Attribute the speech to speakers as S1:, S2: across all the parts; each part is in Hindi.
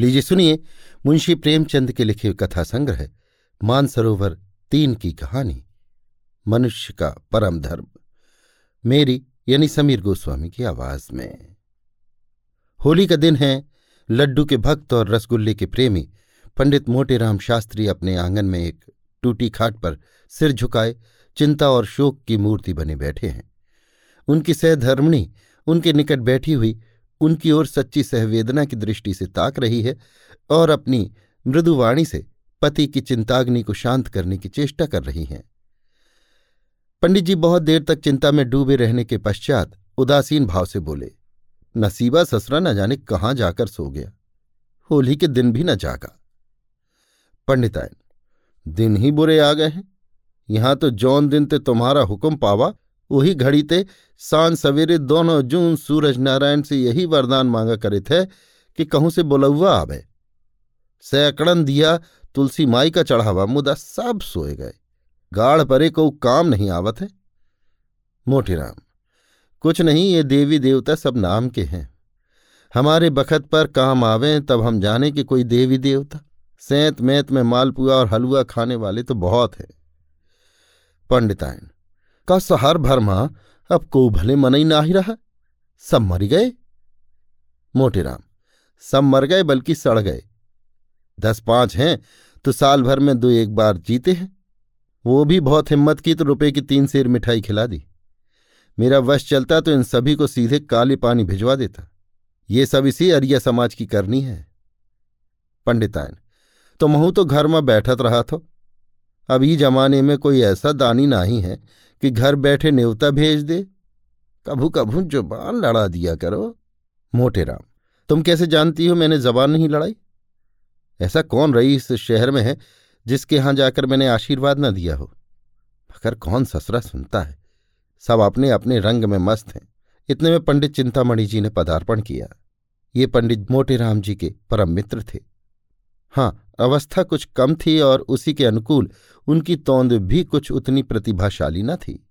S1: लीजिए, सुनिए मुंशी प्रेमचंद के लिखे कथा संग्रह मानसरोवर तीन की कहानी, मनुष्य का परम धर्म। मेरी यानी समीर गोस्वामी की आवाज़ में। होली का दिन है, लड्डू के भक्त और रसगुल्ले के प्रेमी, पंडित मोटेराम शास्त्री अपने आँगन में एक टूटी खाट पर सिर झुकाए, चिंता और शोक की मूर्ति बने बैठे हैं। उनकी सहधर्मणी उनके निकट बैठी हुई उनकी ओर सच्ची सहवेदना की दृष्टि से ताक रही है और अपनी मृदुवाणी से पति की चिंताग्नि को शांत करने की चेष्टा कर रही हैं। पंडित जी बहुत देर तक चिंता में डूबे रहने के पश्चात उदासीन भाव से बोले, नसीबा ससरा न जाने कहाँ जाकर सो गया। होली के दिन भी न जागा। पंडितायन, दिन ही बुरे आ गए हैं। यहाँ तो जौन दिन ते तुम्हारा हुक्म पावा वही घड़ी ते साँझ सवेरे दोनों जून सूरज नारायण से यही वरदान मांगा करे थे कि कहूँ से बुलौआ आवे। सैकड़न दिया तुलसी माई का चढ़ावा, मुदा सब सोए गए। गाढ़ परे को काम नहीं आवत है। मोटीराम कुछ नहीं, ये देवी देवता सब नाम के हैं। हमारे बखत पर काम आवे, तब हम जाने कि कोई देवी देवता। सैंत मैत में मालपुआ और हलवा खाने वाले तो बहुत हैं। पंडितायन का सहर भरमा अब को भले मन ही ना ही रहा। सब मर गए। मोटेराम सब मर गए बल्कि सड़ गए। दस पाँच हैं तो साल भर में दो एक बार जीते हैं। वो भी बहुत हिम्मत की तो रुपए की तीन सेर मिठाई खिला दी। मेरा वश चलता तो इन सभी को सीधे काले पानी भिजवा देता। ये सब इसी अरिया समाज की करनी है। पंडितायन तो महू तो घर में बैठत रहा थो। अभी जमाने में कोई ऐसा दानी नहीं है कि घर बैठे न्योता भेज दे। कभू कभू ज़ुबान लड़ा दिया करो, मोटे राम। तुम कैसे जानती हो मैंने जबान नहीं लड़ाई? ऐसा कौन रही इस शहर में है जिसके यहाँ जाकर मैंने आशीर्वाद न दिया हो? मगर कौन ससरा सुनता है? सब अपने अपने रंग में मस्त हैं। इतने में पंडित चिंतामणि जी ने पदार्पण किया। ये पंडित मोटेराम जी के परम मित्र थे। हाँ अवस्था कुछ कम थी और उसी के अनुकूल उनकी तोंद भी कुछ उतनी प्रतिभाशाली न थी।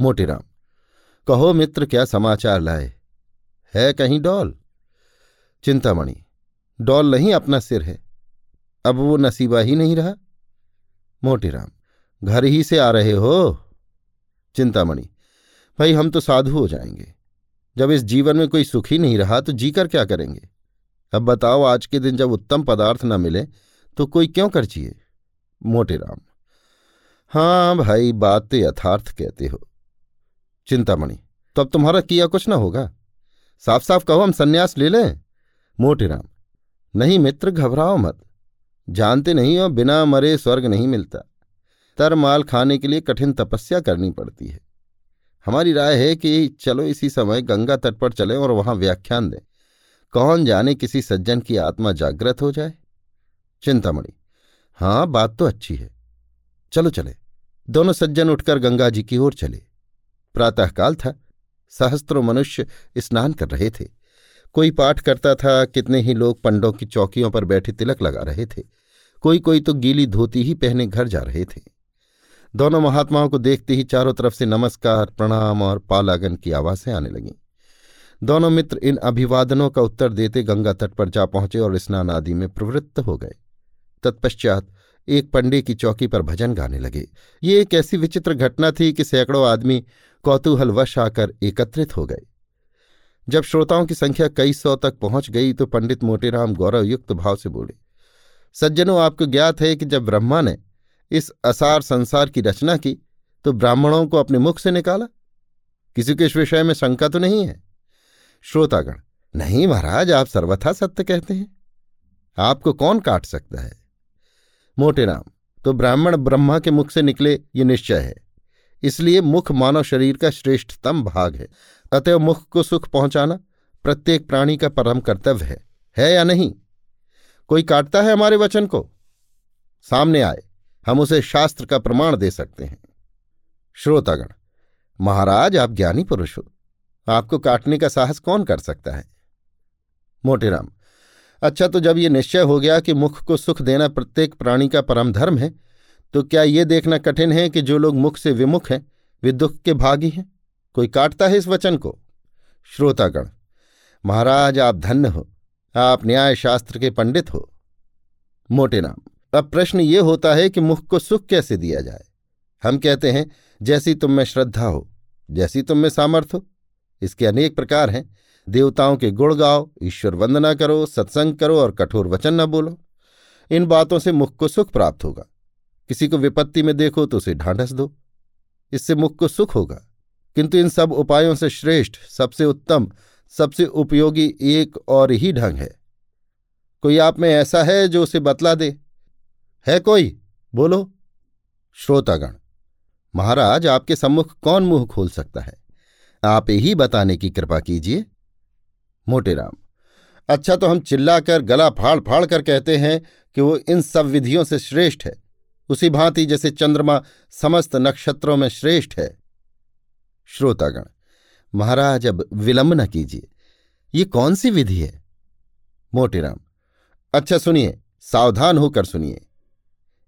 S1: मोटेराम, कहो मित्र, क्या समाचार लाए? है कहीं डॉल? चिंतामणि, डॉल नहीं, अपना सिर है। अब वो नसीबा ही नहीं रहा। मोटेराम, घर ही से आ रहे हो? चिंतामणि, भाई हम तो साधु हो जाएँगे। जब इस जीवन में कोई सुख नहीं रहा तो जीकर क्या करेंगे? अब बताओ आज के दिन जब उत्तम पदार्थ न मिले तो कोई क्यों कर चिए मोटेराम हाँ भाई, बात तो यथार्थ कहते हो। चिंतामणि तो अब तुम्हारा किया कुछ ना होगा? साफ़ साफ़ कहो, हम सन्यास ले लें। मोटेराम, नहीं मित्र, घबराओ मत। जानते नहीं हो, बिना मरे स्वर्ग नहीं मिलता। तर माल खाने के लिए कठिन तपस्या करनी पड़ती है। हमारी राय है कि चलो इसी समय गंगा तट पर चलें और वहाँ व्याख्यान दें। कौन जाने किसी सज्जन की आत्मा जागृत हो जाए? चिंतामणि हाँ बात तो अच्छी है। चलो चले। दोनों सज्जन उठकर गंगा जी की ओर चले। प्रातःकाल था। सहस्त्रों मनुष्य स्नान कर रहे थे। कोई पाठ करता था, कितने ही लोग पंडों की चौकियों पर बैठे तिलक लगा रहे थे। कोई कोई तो गीली धोती ही पहने घर जा रहे थे। दोनों महात्माओं को देखते ही चारों तरफ़ से नमस्कार, प्रणाम और पालागन की आवाज़ें आने लगीं। दोनों मित्र इन अभिवादनों का उत्तर देते गंगा तट पर जा पहुँचे और स्नान आदि में प्रवृत्त हो गए। तत्पश्चात एक पंडे की चौकी पर भजन गाने लगे। ये एक ऐसी विचित्र घटना थी कि सैकड़ों आदमी कौतूहलवश आकर एकत्रित हो गए। जब श्रोताओं की संख्या कई सौ तक पहुँच गई तो पंडित मोटेराम गौरवयुक्त भाव से बोले, सज्जनों, आपको ज्ञात है कि जब ब्रह्मा ने इस असार संसार की रचना की तो ब्राह्मणों को अपने मुख से निकाला? किसी के इस विषय में शंका तो नहीं है? श्रोतागण, नहीं महाराज, आप सर्वथा सत्य कहते हैं। आपको कौन काट सकता है? मोटे राम तो ब्राह्मण ब्रह्मा के मुख से निकले ये निश्चय है। इसलिए मुख मानव शरीर का श्रेष्ठतम भाग है। अतएव मुख को सुख पहुंचाना प्रत्येक प्राणी का परम कर्तव्य है। है या नहीं? कोई काटता है हमारे वचन को? सामने आए, हम उसे शास्त्र का प्रमाण दे सकते हैं। श्रोतागण, महाराज, आप ज्ञानी पुरुष हो। आपको काटने का साहस कौन कर सकता है? मोटेराम अच्छा तो जब ये निश्चय हो गया कि मुख को सुख देना प्रत्येक प्राणी का परम धर्म है तो क्या ये देखना कठिन है कि जो लोग मुख से विमुख हैं, वे दुख के भागी हैं? कोई काटता है इस वचन को? श्रोतागण, महाराज आप धन्य हो, आप न्याय शास्त्र के पंडित हो। मोटे नाम अब प्रश्न ये होता है कि मुख को सुख कैसे दिया जाए? हम कहते हैं, जैसी तुम में श्रद्धा हो, जैसी तुम में सामर्थ्य हो। इसके अनेक प्रकार हैं। देवताओं के गुण गाओ, ईश्वर वंदना करो, सत्संग करो और कठोर वचन न बोलो। इन बातों से मुख को सुख प्राप्त होगा। किसी को विपत्ति में देखो तो उसे ढांढस दो। इससे मुख को सुख होगा। किंतु इन सब उपायों से श्रेष्ठ, सबसे उत्तम, सबसे उपयोगी एक और ही ढंग है। कोई आप में ऐसा है जो उसे बतला दे? है कोई? बोलो। श्रोतागण, महाराज आपके सम्मुख कौन मुँह खोल सकता है? आप ही बताने की कृपा कीजिए। मोटेराम अच्छा तो हम चिल्लाकर, गला फाड़ फाड़ कर कहते हैं कि वो इन सब विधियों से श्रेष्ठ है। उसी भांति जैसे चंद्रमा समस्त नक्षत्रों में श्रेष्ठ है। श्रोतागण, महाराज, अब विलंब न कीजिए। ये कौन सी विधि है? मोटेराम अच्छा सुनिए, सावधान होकर सुनिए।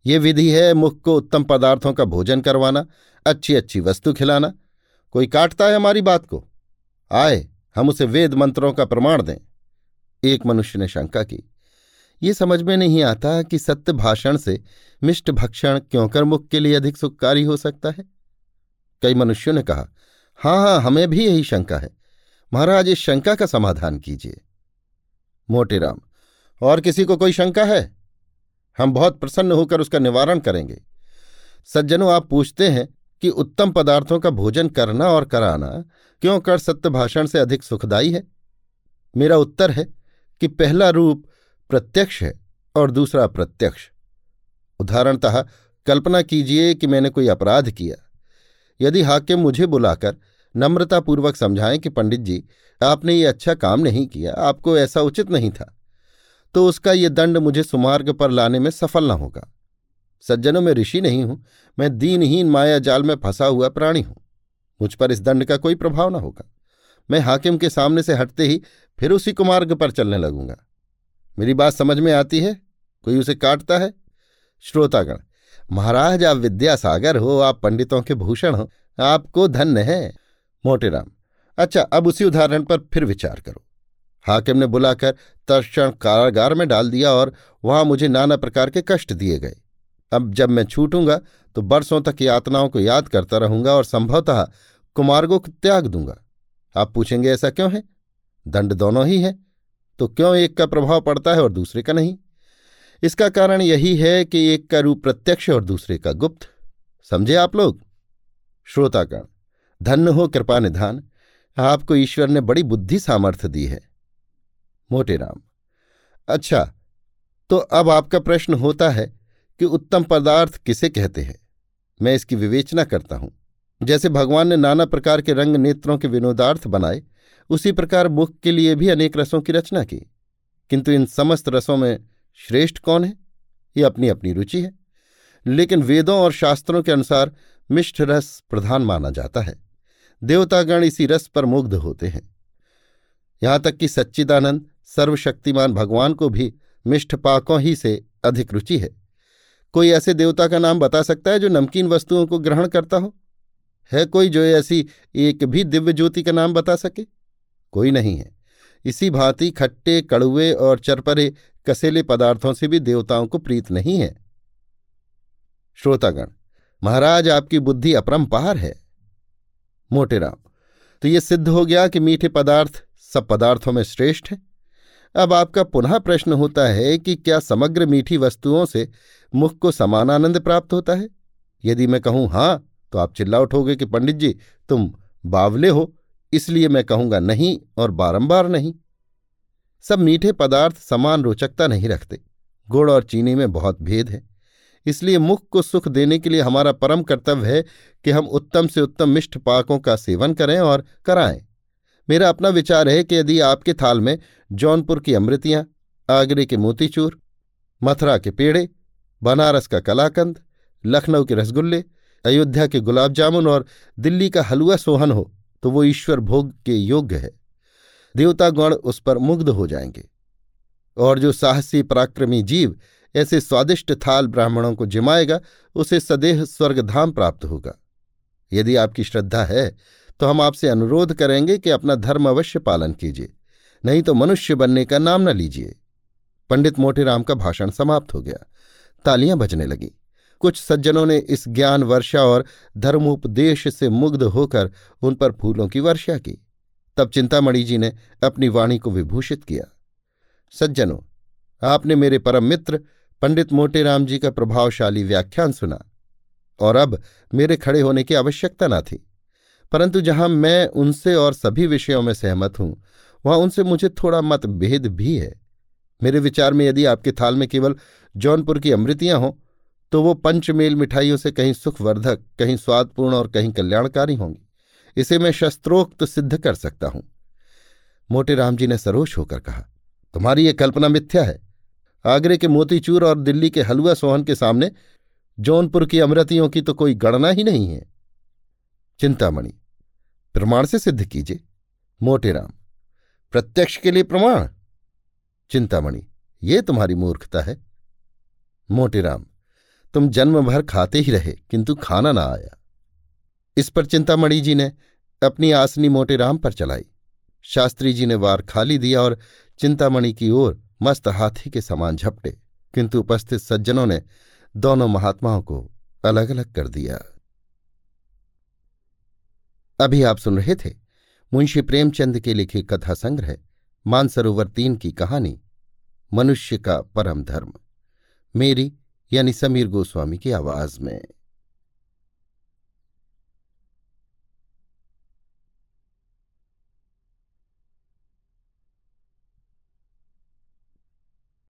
S1: ये विधि है मुख को उत्तम पदार्थों का भोजन करवाना अच्छी अच्छी वस्तु खिलाना कोई काटता है हमारी बात को? आए, हम उसे वेद मंत्रों का प्रमाण दें। एक मनुष्य ने शंका की। ये समझ में नहीं आता कि सत्य भाषण से मिष्ट भक्षण क्यों कर मुख के लिए अधिक सुखकारी हो सकता है? कई मनुष्यों ने कहा हाँ हाँ हमें भी यही शंका है। महाराज, इस शंका का समाधान कीजिए। मोटेराम और किसी को कोई शंका है? हम बहुत प्रसन्न होकर उसका निवारण करेंगे। सज्जनों, आप पूछते हैं कि उत्तम पदार्थों का भोजन करना और कराना क्यों कर सत्य भाषण से अधिक सुखदायी है? मेरा उत्तर है कि पहला रूप प्रत्यक्ष है और दूसरा अप्रत्यक्ष। उदाहरणतः कल्पना कीजिए कि मैंने कोई अपराध किया। यदि हाकिम मुझे बुलाकर नम्रतापूर्वक समझाएँ कि पंडित जी, आपने ये अच्छा काम नहीं किया, आपको ऐसा उचित नहीं था तो उसका ये दंड मुझे सुमार्ग पर लाने में सफल न होगा। सज्जनों में ऋषि नहीं हूँ, मैं दीनहीन माया जाल में फंसा हुआ प्राणी हूँ। मुझ पर इस दंड का कोई प्रभाव न होगा। मैं हाकिम के सामने से हटते ही फिर उसी कुमार्ग पर चलने लगूँगा। मेरी बात समझ में आती है? कोई उसे काटता है? श्रोतागण, महाराज, आप विद्यासागर हो, आप पंडितों के भूषण हो, आपको धन्य है। मोटेराम अच्छा अब उसी उदाहरण पर फिर विचार करो। हाकिम ने बुलाकर तर्षण कारागार में डाल दिया और वहाँ मुझे नाना प्रकार के कष्ट दिए गए। अब जब मैं छूटूँगा तो बरसों तक यातनाओं को याद करता रहूँगा और संभवतः कुमार्गों को त्याग दूँगा। आप पूछेंगे, ऐसा क्यों है? दंड दोनों ही है तो क्यों एक का प्रभाव पड़ता है और दूसरे का नहीं? इसका कारण यही है कि एक का रूप प्रत्यक्ष और दूसरे का गुप्त। समझे आप लोग? श्रोतागण धन्य हो कृपा निधान, आपको ईश्वर ने बड़ी बुद्धि सामर्थ्य दी है। मोटे राम अच्छा तो अब आपका प्रश्न होता है कि उत्तम पदार्थ किसे कहते हैं? मैं इसकी विवेचना करता हूँ। जैसे भगवान ने नाना प्रकार के रंग नेत्रों के विनोदार्थ बनाए, उसी प्रकार मुख के लिए भी अनेक रसों की रचना की। किंतु इन समस्त रसों में श्रेष्ठ कौन है? ये अपनी अपनी रुचि है। लेकिन वेदों और शास्त्रों के अनुसार मिष्ठ रस प्रधान माना जाता है। देवतागण इसी रस पर मुग्ध होते हैं। यहाँ तक कि सच्चिदानंद सर्वशक्तिमान भगवान को भी मिष्ठ पाकों ही से अधिक रुचि है। कोई ऐसे देवता का नाम बता सकता है जो नमकीन वस्तुओं को ग्रहण करता हो? है कोई जो ऐसी एक भी दिव्य ज्योति का नाम बता सके? कोई नहीं है। इसी भांति खट्टे कड़ुए और चरपरे, कसेले पदार्थों से भी देवताओं को प्रीत नहीं है। श्रोतागण, महाराज आपकी बुद्धि अपरंपार है। मोटेराम तो ये सिद्ध हो गया कि मीठे पदार्थ सब पदार्थों में श्रेष्ठ है। अब आपका पुनः प्रश्न होता है कि क्या समग्र मीठी वस्तुओं से मुख को समान आनंद प्राप्त होता है। यदि मैं कहूँ, हाँ तो आप चिल्ला उठोगे कि पंडित जी, तुम बावले हो, इसलिए मैं कहूँगा नहीं और बारंबार नहीं। सब मीठे पदार्थ समान रोचकता नहीं रखते। गुड़ और चीनी में बहुत भेद है। इसलिए मुख को सुख देने के लिए हमारा परम कर्तव्य है कि हम उत्तम से उत्तम मिष्ठ पाकों का सेवन करें और कराएँ। मेरा अपना विचार है कि यदि आपके थाल में जौनपुर की अमृतियाँ, आगरे के मोतीचूर, मथुरा के पेड़े बनारस का कलाकंद, लखनऊ के रसगुल्ले, अयोध्या के गुलाब जामुन और दिल्ली का हलवा सोहन हो तो वो ईश्वर भोग के योग्य है। देवतागण उस पर मुग्ध हो जाएँगे। और जो साहसी पराक्रमी जीव ऐसे स्वादिष्ट थाल ब्राह्मणों को जिमाएगा, उसे सदेह स्वर्गधाम प्राप्त होगा। यदि आपकी श्रद्धा है तो हम आपसे अनुरोध करेंगे कि अपना धर्म अवश्य पालन कीजिए, नहीं तो मनुष्य बनने का नाम न लीजिए। पंडित मोटेराम का भाषण समाप्त हो गया। तालियाँ बजने लगी। कुछ सज्जनों ने इस ज्ञान वर्षा और धर्मोपदेश से मुग्ध होकर उन पर फूलों की वर्षा की। तब चिंतामणि जी ने अपनी वाणी को विभूषित किया। सज्जनों, आपने मेरे परम मित्र, पंडित मोटेराम जी का प्रभावशाली व्याख्यान सुना, और अब मेरे खड़े होने की आवश्यकता न थी। परंतु जहाँ मैं उनसे और सभी विषयों में सहमत हूँ, वहाँ उनसे मुझे थोड़ा मतभेद भी है। मेरे विचार में यदि आपके थाल में केवल जौनपुर की अमृतियाँ हों तो वो पंचमेल मिठाइयों से कहीं सुखवर्धक, कहीं स्वादपूर्ण और कहीं कल्याणकारी होंगी। इसे मैं शस्त्रोक्त सिद्ध कर सकता हूँ। मोटे राम जी ने सरोष होकर कहा, तुम्हारी ये कल्पना मिथ्या है। आगरे के मोतीचूर और दिल्ली के हलवा सोहन के सामने जौनपुर की अमृतियों की तो कोई गणना ही नहीं है। चिंतामणि, प्रमाण से सिद्ध कीजिए। मोटेराम प्रत्यक्ष के लिए प्रमाण? चिंतामणि, ये तुम्हारी मूर्खता है। मोटेराम तुम जन्म भर खाते ही रहे, किंतु खाना ना आया। इस पर चिंतामणि जी ने अपनी आसनी मोटेराम पर चलाई। शास्त्री जी ने वार खाली दिया और चिंतामणि की ओर मस्त हाथी के समान झपटे, किंतु उपस्थित सज्जनों ने दोनों महात्माओं को अलग अलग कर दिया। अभी आप सुन रहे थे मुंशी प्रेमचंद के लिखे कथा संग्रह मानसरोवर तीन की कहानी, मनुष्य का परम धर्म। मेरी यानी समीर गोस्वामी की आवाज़ में।